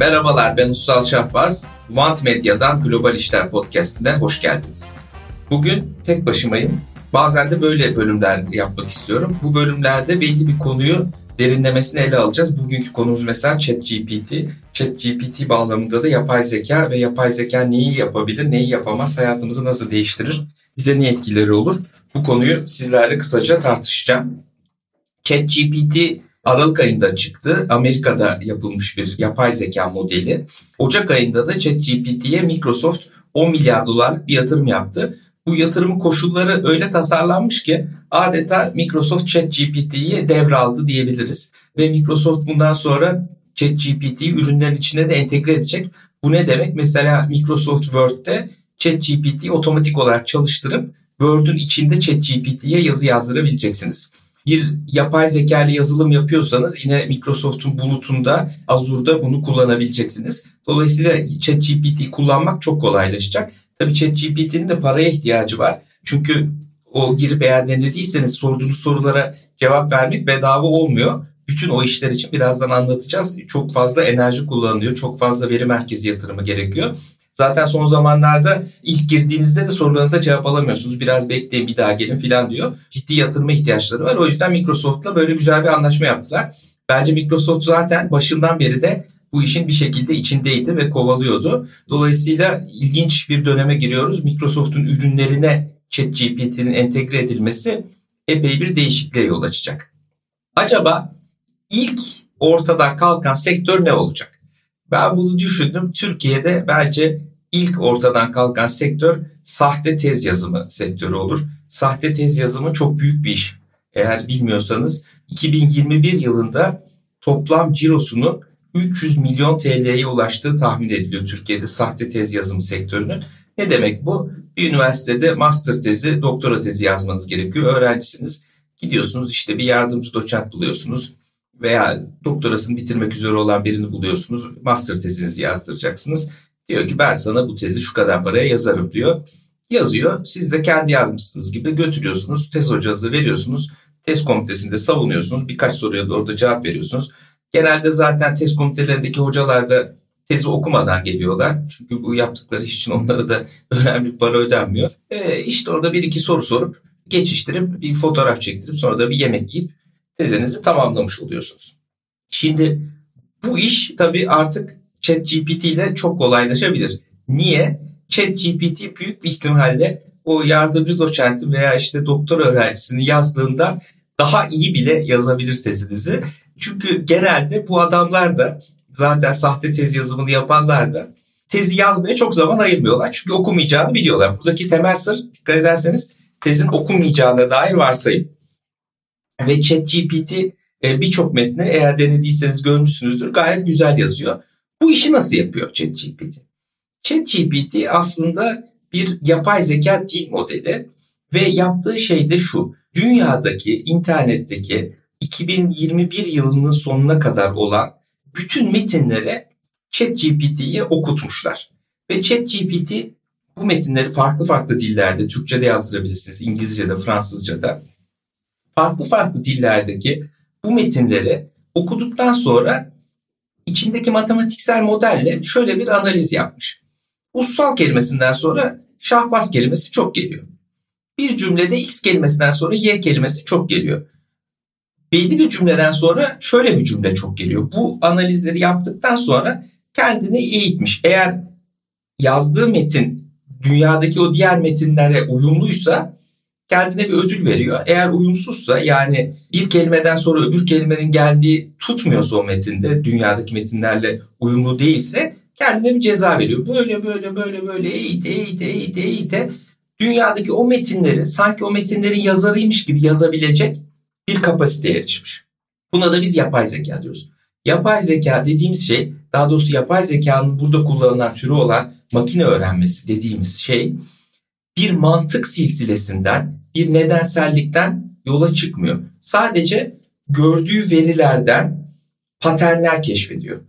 Merhabalar ben Ussal Şahbaz. Want Medya'dan Global İşler Podcast'ine hoş geldiniz. Bugün tek başımayım. Bazen de böyle bölümler yapmak istiyorum. Bu bölümlerde belli bir konuyu derinlemesine ele alacağız. Bugünkü konumuz mesela ChatGPT. ChatGPT bağlamında da yapay zeka ve yapay zeka neyi yapabilir, neyi yapamaz, hayatımızı nasıl değiştirir, bize ne etkileri olur? Bu konuyu sizlerle kısaca tartışacağım. ChatGPT Aralık ayında çıktı. Amerika'da yapılmış bir yapay zeka modeli. Ocak ayında da ChatGPT'ye Microsoft 10 milyar dolar bir yatırım yaptı. Bu yatırım koşulları öyle tasarlanmış ki adeta Microsoft ChatGPT'yi devraldı diyebiliriz. Ve Microsoft bundan sonra ChatGPT'yi ürünlerin içine de entegre edecek. Bu ne demek? Mesela Microsoft Word'de ChatGPT'yi otomatik olarak çalıştırıp Word'un içinde ChatGPT'ye yazı yazdırabileceksiniz bir yapay zeka ile yazılım yapıyorsanız yine Microsoft'un bulutunda Azure'da bunu kullanabileceksiniz. Dolayısıyla ChatGPT kullanmak çok kolaylaşacak. Tabii ChatGPT'nin de paraya ihtiyacı var. Çünkü o girip eğer denediyseniz sorduğunuz sorulara cevap vermek bedava olmuyor. Bütün o işler için birazdan anlatacağız. Çok fazla enerji kullanılıyor. Çok fazla veri merkezi yatırımı gerekiyor. Zaten son zamanlarda ilk girdiğinizde de sorularınıza cevap alamıyorsunuz. Biraz bekleyin bir daha gelin falan diyor. Ciddi yatırma ihtiyaçları var. O yüzden Microsoft'la böyle güzel bir anlaşma yaptılar. Bence Microsoft zaten başından beri de bu işin bir şekilde içindeydi ve kovalıyordu. Dolayısıyla ilginç bir döneme giriyoruz. Microsoft'un ürünlerine ChatGPT'nin entegre edilmesi epey bir değişikliğe yol açacak. Acaba ilk ortadan kalkan sektör ne olacak? Ben bunu düşündüm. Türkiye'de bence ilk ortadan kalkan sektör sahte tez yazımı sektörü olur. Sahte tez yazımı çok büyük bir iş. Eğer bilmiyorsanız 2021 yılında toplam cirosunu 300 milyon TL'ye ulaştığı tahmin ediliyor Türkiye'de sahte tez yazımı sektörünün. Ne demek bu? Bir üniversitede master tezi, doktora tezi yazmanız gerekiyor. Öğrencisiniz. Gidiyorsunuz işte bir yardımcı doçent buluyorsunuz veya doktorasını bitirmek üzere olan birini buluyorsunuz. Master tezinizi yazdıracaksınız. Diyor ki ben sana bu tezi şu kadar paraya yazarım diyor. Yazıyor. Siz de kendi yazmışsınız gibi götürüyorsunuz. Tez hocanızı veriyorsunuz. Tez komitesinde savunuyorsunuz. Birkaç soruya da orada cevap veriyorsunuz. Genelde zaten tez komitelerindeki hocalar da tezi okumadan geliyorlar. Çünkü bu yaptıkları iş için onlara da önemli para ödenmiyor. E, işte orada bir iki soru sorup geçiştirip bir fotoğraf çektirip sonra da bir yemek yiyip tezinizi tamamlamış oluyorsunuz. Şimdi bu iş tabii artık ChatGPT ile çok kolaylaşabilir. Niye? ChatGPT büyük bir ihtimalle o yardımcı doçenti veya işte doktor öğrencisini yazdığında daha iyi bile yazabilir tezinizi. Çünkü genelde bu adamlar da zaten sahte tez yazımını yapanlar da tezi yazmaya çok zaman ayırmıyorlar. Çünkü okumayacağını biliyorlar. Buradaki temel sır dikkat ederseniz tezin okunmayacağına dair varsayım. Ve ChatGPT e, birçok metni eğer denediyseniz görmüşsünüzdür gayet güzel yazıyor. Bu işi nasıl yapıyor ChatGPT? ChatGPT aslında bir yapay zeka dil modeli ve yaptığı şey de şu. Dünyadaki, internetteki 2021 yılının sonuna kadar olan bütün metinlere ChatGPT'ye okutmuşlar. Ve ChatGPT bu metinleri farklı farklı dillerde, Türkçe'de yazdırabilirsiniz, İngilizce'de, Fransızca'da farklı farklı dillerdeki bu metinleri okuduktan sonra içindeki matematiksel modelle şöyle bir analiz yapmış. Ussal kelimesinden sonra şahbaz kelimesi çok geliyor. Bir cümlede x kelimesinden sonra y kelimesi çok geliyor. Belli bir cümleden sonra şöyle bir cümle çok geliyor. Bu analizleri yaptıktan sonra kendini eğitmiş. Eğer yazdığı metin dünyadaki o diğer metinlere uyumluysa kendine bir ödül veriyor. Eğer uyumsuzsa yani bir kelimeden sonra öbür kelimenin geldiği tutmuyorsa o metinde dünyadaki metinlerle uyumlu değilse kendine bir ceza veriyor. Böyle böyle böyle böyle eğite eğite eğite eğite dünyadaki o metinleri sanki o metinlerin yazarıymış gibi yazabilecek bir kapasiteye erişmiş. Buna da biz yapay zeka diyoruz. Yapay zeka dediğimiz şey daha doğrusu yapay zekanın burada kullanılan türü olan makine öğrenmesi dediğimiz şey bir mantık silsilesinden bir nedensellikten yola çıkmıyor. Sadece gördüğü verilerden paternler keşfediyor.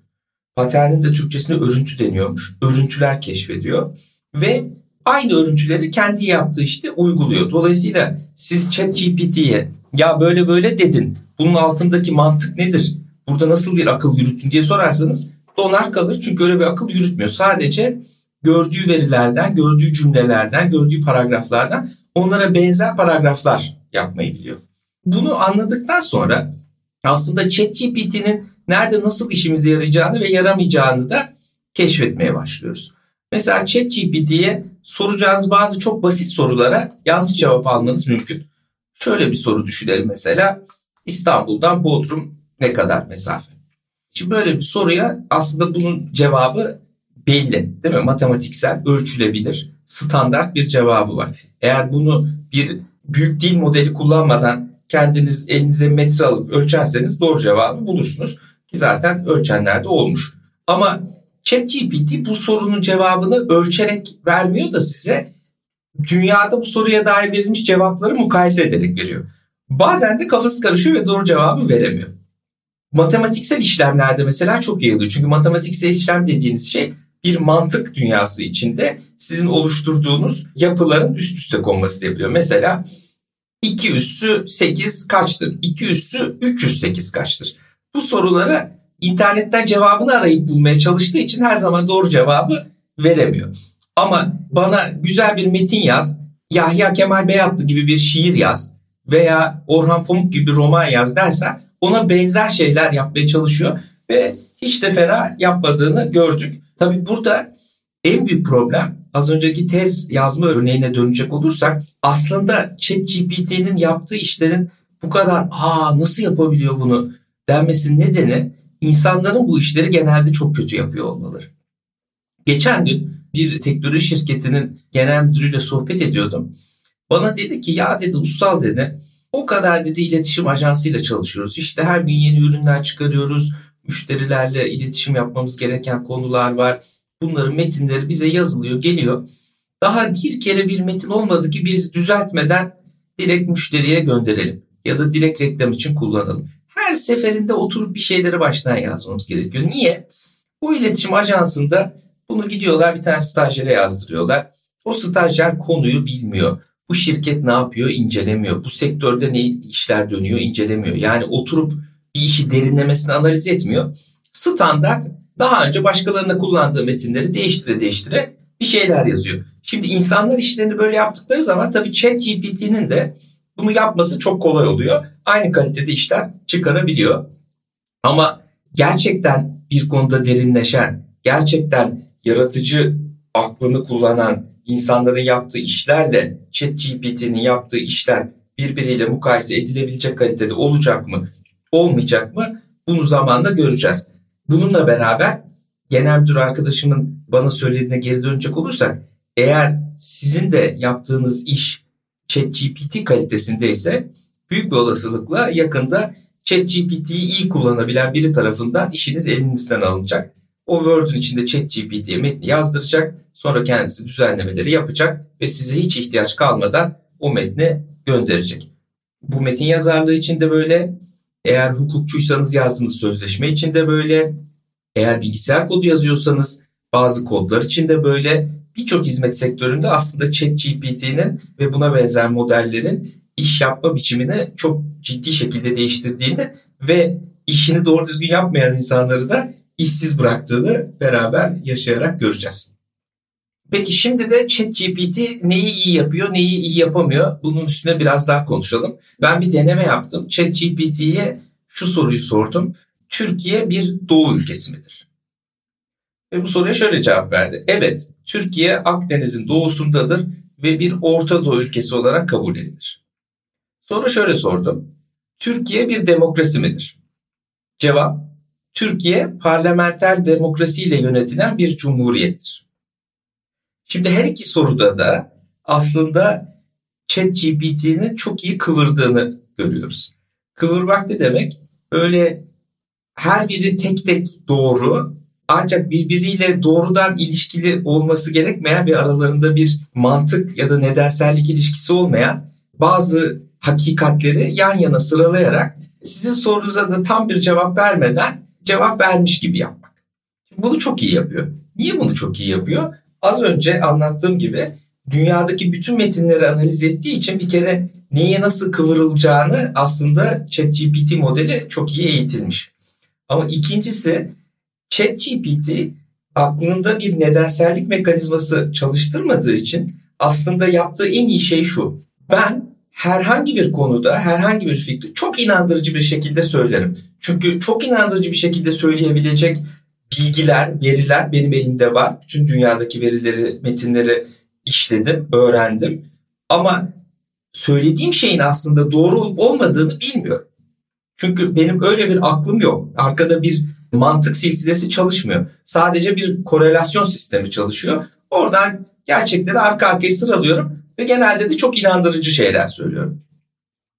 Paternin de Türkçesine örüntü deniyormuş. Örüntüler keşfediyor ve aynı örüntüleri kendi yaptığı işte uyguluyor. Dolayısıyla siz ChatGPT'ye ya böyle böyle dedin. Bunun altındaki mantık nedir? Burada nasıl bir akıl yürüttün diye sorarsanız donar kalır çünkü öyle bir akıl yürütmüyor. Sadece gördüğü verilerden, gördüğü cümlelerden, gördüğü paragraflardan onlara benzer paragraflar yapmayı biliyor. Bunu anladıktan sonra aslında ChatGPT'nin nerede nasıl işimize yarayacağını ve yaramayacağını da keşfetmeye başlıyoruz. Mesela ChatGPT'ye soracağınız bazı çok basit sorulara yanlış cevap almanız mümkün. Şöyle bir soru düşünelim mesela. İstanbul'dan Bodrum ne kadar mesafe? Şimdi böyle bir soruya aslında bunun cevabı belli değil mi? Matematiksel, ölçülebilir, standart bir cevabı var. Eğer bunu bir büyük dil modeli kullanmadan kendiniz elinize metre alıp ölçerseniz doğru cevabı bulursunuz. Ki zaten ölçenler de olmuş. Ama ChatGPT bu sorunun cevabını ölçerek vermiyor da size dünyada bu soruya dair verilmiş cevapları mukayese ederek veriyor. Bazen de kafası karışıyor ve doğru cevabı veremiyor. Matematiksel işlemlerde mesela çok iyi oluyor. Çünkü matematiksel işlem dediğiniz şey bir mantık dünyası içinde sizin oluşturduğunuz yapıların üst üste konması yapıyor. Mesela 2 üssü 8 kaçtır? 2 üssü 308 kaçtır? Bu sorulara internetten cevabını arayıp bulmaya çalıştığı için her zaman doğru cevabı veremiyor. Ama bana güzel bir metin yaz, Yahya Kemal Beyatlı gibi bir şiir yaz veya Orhan Pamuk gibi bir roman yaz dersen ona benzer şeyler yapmaya çalışıyor ve hiç de fena yapmadığını gördük. Tabi burada en büyük problem az önceki tez yazma örneğine dönecek olursak aslında ChatGPT'nin yaptığı işlerin bu kadar aa nasıl yapabiliyor bunu denmesinin nedeni insanların bu işleri genelde çok kötü yapıyor olmaları. Geçen gün bir teknoloji şirketinin genel müdürüyle sohbet ediyordum. Bana dedi ki ya dedi Ussal dedi o kadar dedi iletişim ajansıyla çalışıyoruz. İşte her gün yeni ürünler çıkarıyoruz. Müşterilerle iletişim yapmamız gereken konular var. Bunların metinleri bize yazılıyor, geliyor. Daha bir kere bir metin olmadı ki biz düzeltmeden direkt müşteriye gönderelim. Ya da direkt reklam için kullanalım. Her seferinde oturup bir şeyleri baştan yazmamız gerekiyor. Niye? Bu iletişim ajansında bunu gidiyorlar bir tane stajyere yazdırıyorlar. O stajyer konuyu bilmiyor. Bu şirket ne yapıyor incelemiyor. Bu sektörde ne işler dönüyor incelemiyor. Yani oturup bir işi derinlemesine analiz etmiyor. Standart daha önce başkalarına kullandığı metinleri değiştire değiştire bir şeyler yazıyor. Şimdi insanlar işlerini böyle yaptıkları zaman tabii ChatGPT'nin de bunu yapması çok kolay oluyor. Aynı kalitede işler çıkarabiliyor. Ama gerçekten bir konuda derinleşen, gerçekten yaratıcı aklını kullanan insanların yaptığı işlerle ChatGPT'nin yaptığı işler birbiriyle mukayese edilebilecek kalitede olacak mı, olmayacak mı? Bunu zamanla göreceğiz. Bununla beraber genel müdür arkadaşımın bana söylediğine geri dönecek olursak eğer sizin de yaptığınız iş ChatGPT kalitesindeyse büyük bir olasılıkla yakında ChatGPT'yi iyi kullanabilen biri tarafından işiniz elinizden alınacak. O Word'un içinde ChatGPT'ye metni yazdıracak. Sonra kendisi düzenlemeleri yapacak ve size hiç ihtiyaç kalmadan o metni gönderecek. Bu metin yazarlığı için de böyle. Eğer hukukçuysanız yazdığınız sözleşme için de böyle. Eğer bilgisayar kodu yazıyorsanız bazı kodlar için de böyle. Birçok hizmet sektöründe aslında ChatGPT'nin ve buna benzer modellerin iş yapma biçimini çok ciddi şekilde değiştirdiğini ve işini doğru düzgün yapmayan insanları da işsiz bıraktığını beraber yaşayarak göreceğiz. Peki şimdi de ChatGPT neyi iyi yapıyor, neyi iyi yapamıyor? Bunun üstüne biraz daha konuşalım. Ben bir deneme yaptım. ChatGPT'ye şu soruyu sordum. Türkiye bir doğu ülkesi midir? Ve bu soruya şöyle cevap verdi. Evet, Türkiye Akdeniz'in doğusundadır ve bir Orta Doğu ülkesi olarak kabul edilir. Sonra şöyle sordum. Türkiye bir demokrasi midir? Cevap, Türkiye parlamenter demokrasiyle yönetilen bir cumhuriyettir. Şimdi her iki soruda da aslında ChatGPT'nin çok iyi kıvırdığını görüyoruz. Kıvırmak ne demek? Öyle her biri tek tek doğru ancak birbiriyle doğrudan ilişkili olması gerekmeyen bir aralarında bir mantık ya da nedensellik ilişkisi olmayan bazı hakikatleri yan yana sıralayarak sizin sorunuza da tam bir cevap vermeden cevap vermiş gibi yapmak. Bunu çok iyi yapıyor. Niye bunu çok iyi yapıyor? Az önce anlattığım gibi dünyadaki bütün metinleri analiz ettiği için bir kere neye nasıl kıvırılacağını aslında ChatGPT modeli çok iyi eğitilmiş. Ama ikincisi ChatGPT aklında bir nedensellik mekanizması çalıştırmadığı için aslında yaptığı en iyi şey şu. Ben herhangi bir konuda herhangi bir fikri çok inandırıcı bir şekilde söylerim. Çünkü çok inandırıcı bir şekilde söyleyebilecek bilgiler, veriler benim elimde var. Bütün dünyadaki verileri, metinleri işledim, öğrendim. Ama söylediğim şeyin aslında doğru olup olmadığını bilmiyorum. Çünkü benim öyle bir aklım yok. Arkada bir mantık silsilesi çalışmıyor. Sadece bir korelasyon sistemi çalışıyor. Oradan gerçekleri arka arkaya sıralıyorum ve genelde de çok inandırıcı şeyler söylüyorum.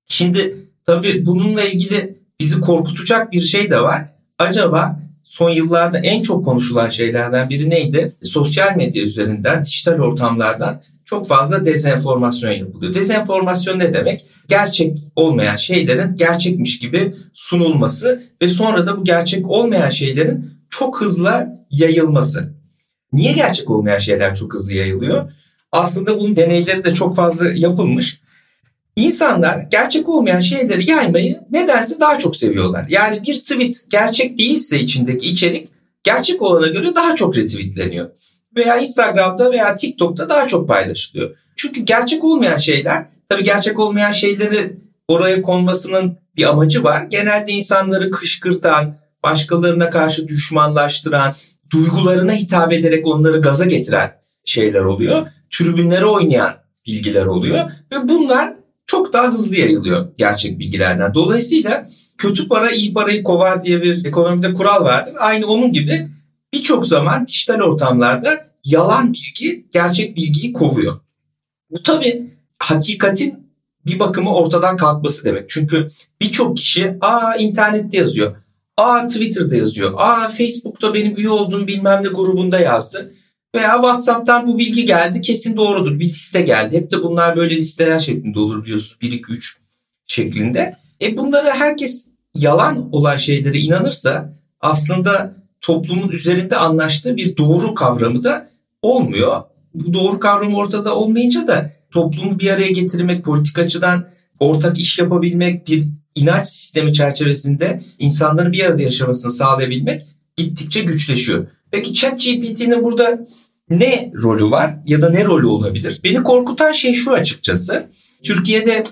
Şimdi tabii bununla ilgili bizi korkutacak bir şey de var. Acaba son yıllarda en çok konuşulan şeylerden biri neydi? Sosyal medya üzerinden, dijital ortamlardan çok fazla dezenformasyon yapılıyor. Dezenformasyon ne demek? Gerçek olmayan şeylerin gerçekmiş gibi sunulması ve sonra da bu gerçek olmayan şeylerin çok hızlı yayılması. Niye gerçek olmayan şeyler çok hızlı yayılıyor? Aslında bunun deneyleri de çok fazla yapılmış. İnsanlar gerçek olmayan şeyleri yaymayı nedense daha çok seviyorlar. Yani bir tweet gerçek değilse içindeki içerik gerçek olana göre daha çok retweetleniyor. Veya Instagram'da veya TikTok'ta daha çok paylaşılıyor. Çünkü gerçek olmayan şeyler, tabii gerçek olmayan şeyleri oraya konmasının bir amacı var. Genelde insanları kışkırtan, başkalarına karşı düşmanlaştıran, duygularına hitap ederek onları gaza getiren şeyler oluyor. Tribünlere oynayan bilgiler oluyor ve bunlar çok daha hızlı yayılıyor gerçek bilgilerden. Dolayısıyla kötü para iyi parayı kovar diye bir ekonomide kural vardır. Aynı onun gibi birçok zaman dijital ortamlarda yalan bilgi gerçek bilgiyi kovuyor. Bu tabii hakikatin bir bakımı ortadan kalkması demek. Çünkü birçok kişi aa internette yazıyor. Aa Twitter'da yazıyor. Aa Facebook'ta benim üye olduğum bilmem ne grubunda yazdı. Veya WhatsApp'tan bu bilgi geldi kesin doğrudur. Bir liste geldi. Hep de bunlar böyle listeler şeklinde olur biliyorsunuz. 1, 2, 3 şeklinde. E bunları herkes yalan olan şeylere inanırsa aslında toplumun üzerinde anlaştığı bir doğru kavramı da olmuyor. Bu doğru kavramı ortada olmayınca da toplumu bir araya getirmek, politik açıdan ortak iş yapabilmek, bir inanç sistemi çerçevesinde insanların bir arada yaşamasını sağlayabilmek gittikçe güçleşiyor. Peki ChatGPT'nin burada ne rolü var ya da ne rolü olabilir? Beni korkutan şey şu açıkçası. Türkiye'de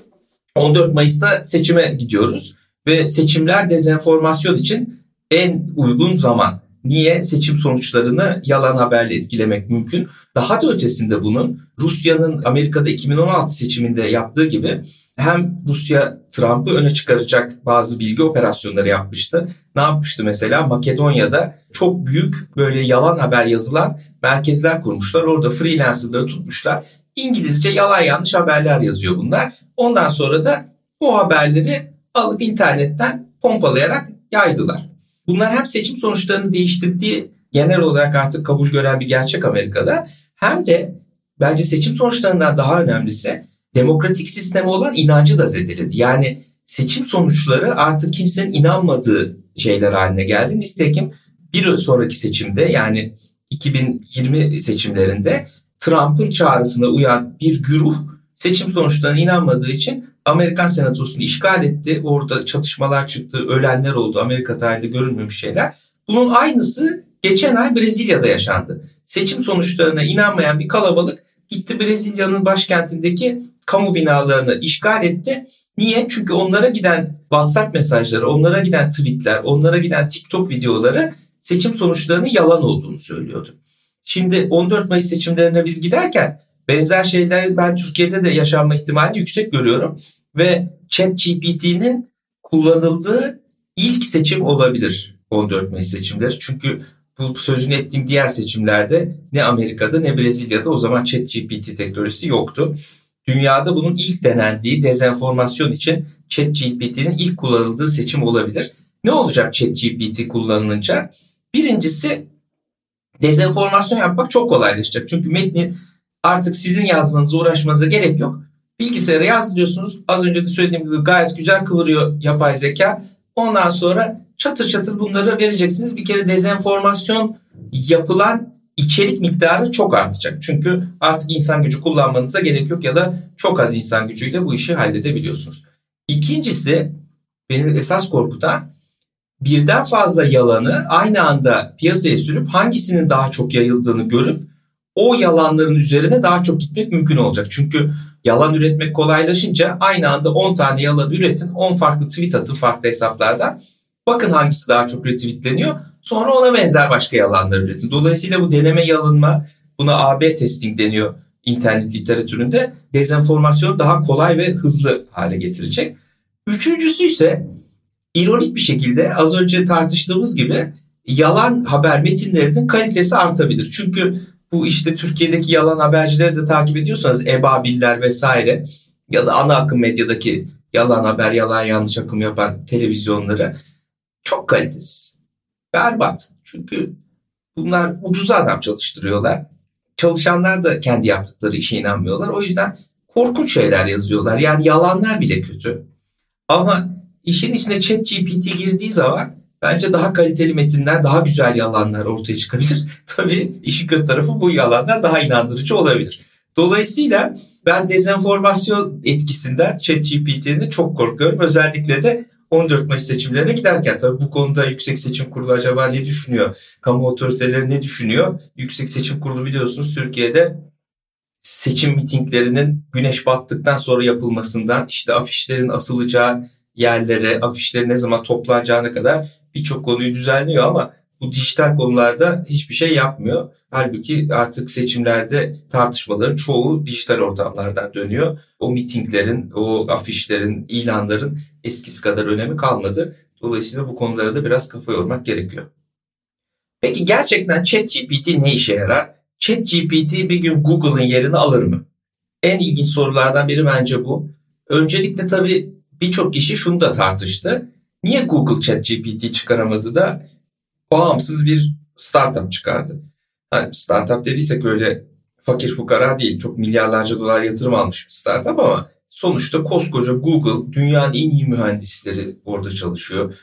14 Mayıs'ta seçime gidiyoruz ve seçimler dezenformasyon için en uygun zaman. Niye? Seçim sonuçlarını yalan haberle etkilemek mümkün. Daha da ötesinde bunun Rusya'nın Amerika'da 2016 seçiminde yaptığı gibi hem Rusya Trump'ı öne çıkaracak bazı bilgi operasyonları yapmıştı. Ne yapmıştı mesela? Makedonya'da çok büyük böyle yalan haber yazılan merkezler kurmuşlar. Orada freelancerları tutmuşlar. İngilizce yalan yanlış haberler yazıyor bunlar. Ondan sonra da bu haberleri alıp internetten pompalayarak yaydılar. Bunlar hem seçim sonuçlarını değiştirdiği genel olarak artık kabul gören bir gerçek Amerika'da hem de bence seçim sonuçlarından daha önemlisi demokratik sisteme olan inancı da zedeledi. Yani seçim sonuçları artık kimsenin inanmadığı şeyler haline geldi. Nitekim bir sonraki seçimde yani 2020 seçimlerinde Trump'ın çağrısına uyan bir güruh seçim sonuçlarına inanmadığı için Amerikan senatosunu işgal etti. Orada çatışmalar çıktı, ölenler oldu. Amerika tarihinde görülmemiş şeyler. Bunun aynısı geçen ay Brezilya'da yaşandı. Seçim sonuçlarına inanmayan bir kalabalık gitti Brezilya'nın başkentindeki kamu binalarını işgal etti. Niye? Çünkü onlara giden WhatsApp mesajları, onlara giden tweetler, onlara giden TikTok videoları seçim sonuçlarının yalan olduğunu söylüyordu. Şimdi 14 Mayıs seçimlerine biz giderken benzer şeyler ben Türkiye'de de yaşanma ihtimalini yüksek görüyorum. Ve ChatGPT'nin kullanıldığı ilk seçim olabilir 14 Mayıs seçimleri. Çünkü bu sözünü ettiğim diğer seçimlerde ne Amerika'da ne Brezilya'da o zaman ChatGPT teknolojisi yoktu. Dünyada bunun ilk denendiği dezenformasyon için ChatGPT'nin ilk kullanıldığı seçim olabilir. Ne olacak ChatGPT kullanılınca? Birincisi dezenformasyon yapmak çok kolaylaşacak. Çünkü metni artık sizin yazmanıza uğraşmanıza gerek yok. Bilgisayara yazdırıyorsunuz. Az önce de söylediğim gibi gayet güzel kıvırıyor yapay zeka. Ondan sonra çatır çatır bunları vereceksiniz. Bir kere dezenformasyon yapılan içerik miktarı çok artacak. Çünkü artık insan gücü kullanmanıza gerek yok ya da çok az insan gücüyle bu işi halledebiliyorsunuz. İkincisi beni esas korkutan birden fazla yalanı aynı anda piyasaya sürüp hangisinin daha çok yayıldığını görüp o yalanların üzerine daha çok gitmek mümkün olacak. Çünkü yalan üretmek kolaylaşınca aynı anda 10 tane yalan üretin, 10 farklı tweet atın farklı hesaplardan. Bakın hangisi daha çok retweetleniyor. Sonra ona benzer başka yalanlar üretin. Dolayısıyla bu deneme yalınma, buna AB testing deniyor internet literatüründe. Dezenformasyonu daha kolay ve hızlı hale getirecek. Üçüncüsü ise ironik bir şekilde az önce tartıştığımız gibi yalan haber metinlerinin kalitesi artabilir. Çünkü bu işte Türkiye'deki yalan habercileri de takip ediyorsanız Ebabiller vesaire ya da ana akım medyadaki yalan haber, yalan yanlış akım yapan televizyonları çok kalitesiz. Berbat. Çünkü bunlar ucuz adam çalıştırıyorlar. Çalışanlar da kendi yaptıkları işe inanmıyorlar. O yüzden korkunç şeyler yazıyorlar. Yani yalanlar bile kötü. Ama işin içine chat GPT girdiği zaman bence daha kaliteli metinler, daha güzel yalanlar ortaya çıkabilir. Tabii işin kötü tarafı bu yalanlar daha inandırıcı olabilir. Dolayısıyla ben dezenformasyon etkisinden ChatGPT'nin çok korkuyorum. Özellikle de 14 Mayıs seçimlerine giderken tabii bu konuda Yüksek Seçim Kurulu acaba ne düşünüyor? Kamu otoriteleri ne düşünüyor? Yüksek Seçim Kurulu biliyorsunuz Türkiye'de seçim mitinglerinin güneş battıktan sonra yapılmasından işte afişlerin asılacağı yerlere, afişlerin ne zaman toplanacağına kadar birçok konuyu düzenliyor ama bu dijital konularda hiçbir şey yapmıyor. Halbuki artık seçimlerde tartışmaların çoğu dijital ortamlardan dönüyor. O mitinglerin, o afişlerin, ilanların eskisi kadar önemi kalmadı. Dolayısıyla bu konulara da biraz kafa yormak gerekiyor. Peki gerçekten ChatGPT ne işe yarar? ChatGPT bir gün Google'ın yerini alır mı? En ilginç sorulardan biri bence bu. Öncelikle tabii birçok kişi şunu da tartıştı. Niye Google ChatGPT çıkaramadı da bağımsız bir startup çıkardı? Hani startup dediysek öyle fakir fukara değil. Çok milyarlarca dolar yatırım almış bir startup ama sonuçta koskoca Google dünyanın en iyi mühendisleri orada çalışıyor.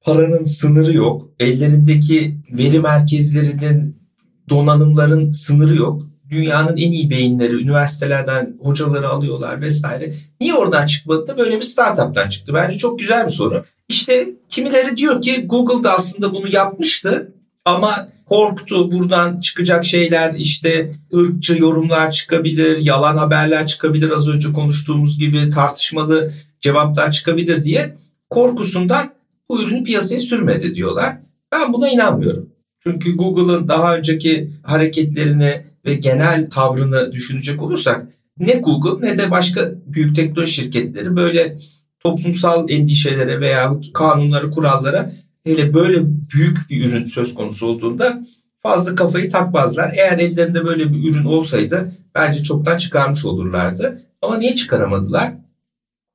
Paranın sınırı yok. Ellerindeki veri merkezlerinin donanımların sınırı yok. Dünyanın en iyi beyinleri, üniversitelerden hocaları alıyorlar vesaire. Niye oradan çıkmadı da böyle bir startuptan çıktı? Bence çok güzel bir soru. İşte kimileri diyor ki Google da aslında bunu yapmıştı ama korktu buradan çıkacak şeyler işte ırkçı yorumlar çıkabilir, yalan haberler çıkabilir az önce konuştuğumuz gibi tartışmalı cevaplar çıkabilir diye korkusundan bu ürünü piyasaya sürmedi diyorlar. Ben buna inanmıyorum. Çünkü Google'ın daha önceki hareketlerini ve genel tavrını düşünecek olursak ne Google ne de başka büyük teknoloji şirketleri böyle toplumsal endişelere veya kanunları, kurallara hele böyle büyük bir ürün söz konusu olduğunda fazla kafayı takmazlar. Eğer ellerinde böyle bir ürün olsaydı bence çoktan çıkarmış olurlardı. Ama niye çıkaramadılar?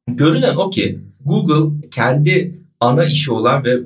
Görünen o ki Google kendi ana işi olan ve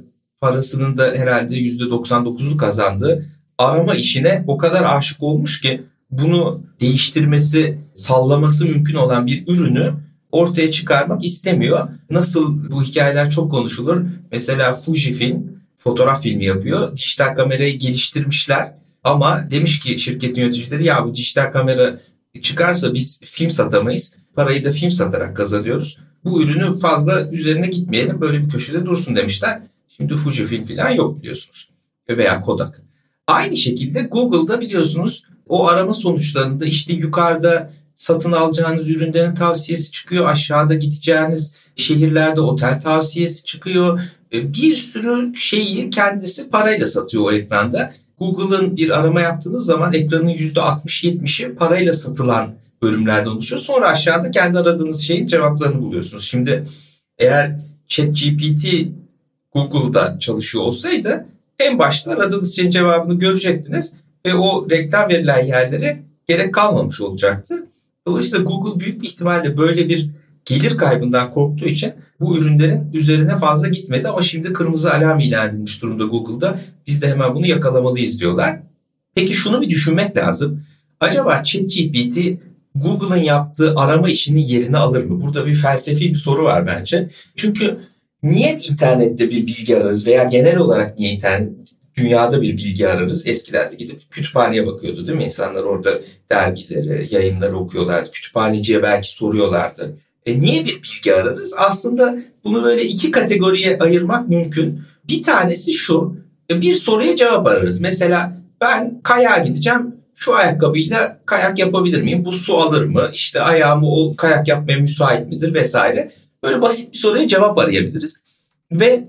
parasının da herhalde %99'u kazandığı arama işine o kadar aşık olmuş ki bunu değiştirmesi, sallaması mümkün olan bir ürünü ortaya çıkarmak istemiyor. Nasıl bu hikayeler çok konuşulur. Mesela Fujifilm fotoğraf filmi yapıyor. Dijital kamerayı geliştirmişler ama demiş ki şirketin yöneticileri ya bu dijital kamera çıkarsa biz film satamayız. Parayı da film satarak kazanıyoruz. Bu ürünü fazla üzerine gitmeyelim böyle bir köşede dursun demişler. Şimdi Fujifilm falan yok biliyorsunuz. Veya Kodak. Aynı şekilde Google'da biliyorsunuz o arama sonuçlarında işte yukarıda satın alacağınız ürünlerin tavsiyesi çıkıyor. Aşağıda gideceğiniz şehirlerde otel tavsiyesi çıkıyor. E, bir sürü şeyi kendisi parayla satıyor o ekranda. Google'ın bir arama yaptığınız zaman ekranın %60-70'i parayla satılan bölümlerden oluşuyor. Sonra aşağıda kendi aradığınız şeyin cevaplarını buluyorsunuz. Şimdi eğer ChatGPT Google'da çalışıyor olsaydı en başta aradığınız şeyin cevabını görecektiniz ve o reklam verilen yerlere gerek kalmamış olacaktı. Dolayısıyla Google büyük bir ihtimalle böyle bir gelir kaybından korktuğu için bu ürünlerin üzerine fazla gitmedi ama şimdi kırmızı alarm ilan edilmiş durumda Google'da. Biz de hemen bunu yakalamalıyız diyorlar. Peki şunu bir düşünmek lazım. Acaba ChatGPT Google'ın yaptığı arama işinin yerini alır mı? Burada bir felsefi bir soru var bence. Çünkü niye internette bir bilgi ararız veya genel olarak niye internet dünyada bir bilgi ararız. Eskiden de gidip kütüphaneye bakıyordu değil mi? İnsanlar orada dergileri, yayınları okuyorlardı. Kütüphaneciye belki soruyorlardı. E niye bir bilgi ararız? Aslında bunu böyle iki kategoriye ayırmak mümkün. Bir tanesi şu. Bir soruya cevap ararız. Mesela ben kayağa gideceğim. Şu ayakkabıyla kayak yapabilir miyim? Bu su alır mı? İşte ayağımı o kayak yapmaya müsait midir vesaire. Böyle basit bir soruya cevap arayabiliriz. Ve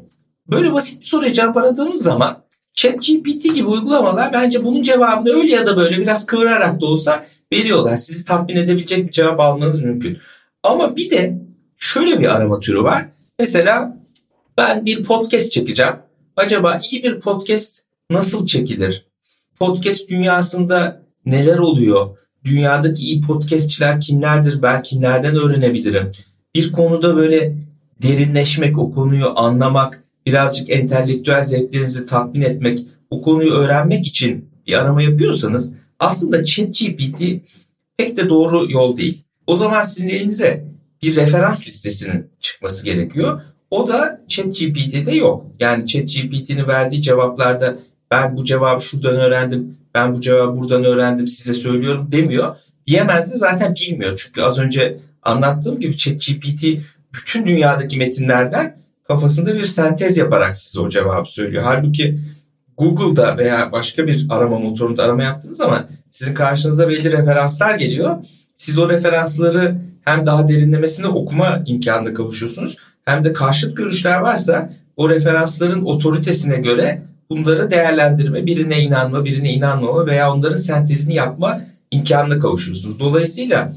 böyle basit bir soruya cevap aradığımız zaman ChatGPT gibi uygulamalar bence bunun cevabını öyle ya da böyle biraz kıvırarak da olsa veriyorlar. Sizi tatmin edebilecek bir cevap almanız mümkün. Ama bir de şöyle bir arama türü var. Mesela ben bir podcast çekeceğim. Acaba iyi bir podcast nasıl çekilir? Podcast dünyasında neler oluyor? Dünyadaki iyi podcastçiler kimlerdir? Ben kimlerden öğrenebilirim? Bir konuda böyle derinleşmek, o konuyu anlamak, birazcık entelektüel zevklerinizi tatmin etmek, o konuyu öğrenmek için bir arama yapıyorsanız aslında ChatGPT pek de doğru yol değil. O zaman sizin elinize bir referans listesinin çıkması gerekiyor. O da ChatGPT'de yok. Yani ChatGPT'nin verdiği cevaplarda ben bu cevabı şuradan öğrendim, ben bu cevabı buradan öğrendim size söylüyorum demiyor. Diyemez de zaten bilmiyor. Çünkü az önce anlattığım gibi ChatGPT bütün dünyadaki metinlerden kafasında bir sentez yaparak size o cevabı söylüyor. Halbuki Google'da veya başka bir arama motorunda arama yaptığınız zaman sizin karşınıza belli referanslar geliyor. Siz o referansları hem daha derinlemesine okuma imkanına kavuşuyorsunuz hem de karşıt görüşler varsa o referansların otoritesine göre bunları değerlendirme, birine inanma, birine inanmama veya onların sentezini yapma imkanına kavuşuyorsunuz. Dolayısıyla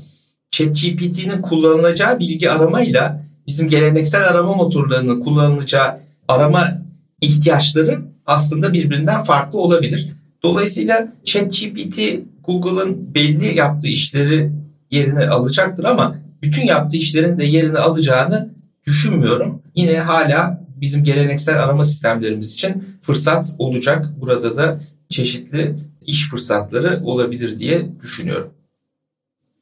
ChatGPT'nin kullanılacağı bilgi aramayla bizim geleneksel arama motorlarının kullanılacağı arama ihtiyaçları aslında birbirinden farklı olabilir. Dolayısıyla ChatGPT Google'ın belli yaptığı işleri yerine alacaktır ama bütün yaptığı işlerin de yerini alacağını düşünmüyorum. Yine hala bizim geleneksel arama sistemlerimiz için fırsat olacak. Burada da çeşitli iş fırsatları olabilir diye düşünüyorum.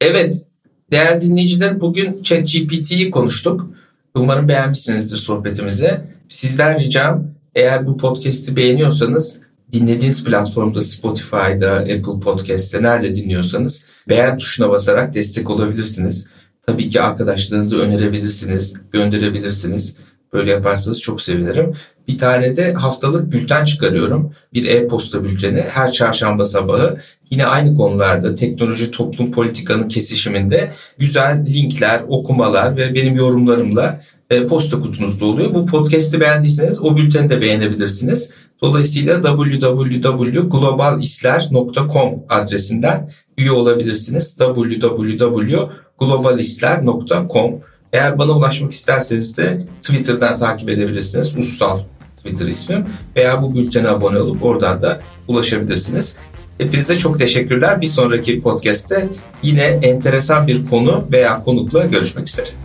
Evet, değerli dinleyiciler bugün ChatGPT'yi konuştuk. Umarım beğenmişsinizdir sohbetimizi. Sizden ricam eğer bu podcast'i beğeniyorsanız dinlediğiniz platformda Spotify'da, Apple Podcast'te nerede dinliyorsanız beğen tuşuna basarak destek olabilirsiniz. Tabii ki arkadaşlarınızı önerebilirsiniz, gönderebilirsiniz. Böyle yaparsanız çok sevinirim. Bir tane de haftalık bülten çıkarıyorum. Bir e-posta bülteni her çarşamba sabahı. Yine aynı konularda teknoloji, toplum, politikanın kesişiminde güzel linkler, okumalar ve benim yorumlarımla e, posta kutunuzda oluyor. Bu podcast'i beğendiyseniz o bülteni de beğenebilirsiniz. Dolayısıyla www.globalisler.com adresinden üye olabilirsiniz. www.globalistler.com Eğer bana ulaşmak isterseniz de Twitter'dan takip edebilirsiniz. Ulusal Twitter ismim. Veya bu bültene abone olup oradan da ulaşabilirsiniz. Hepinize çok teşekkürler. Bir sonraki podcast'te yine enteresan bir konu veya konukla görüşmek üzere.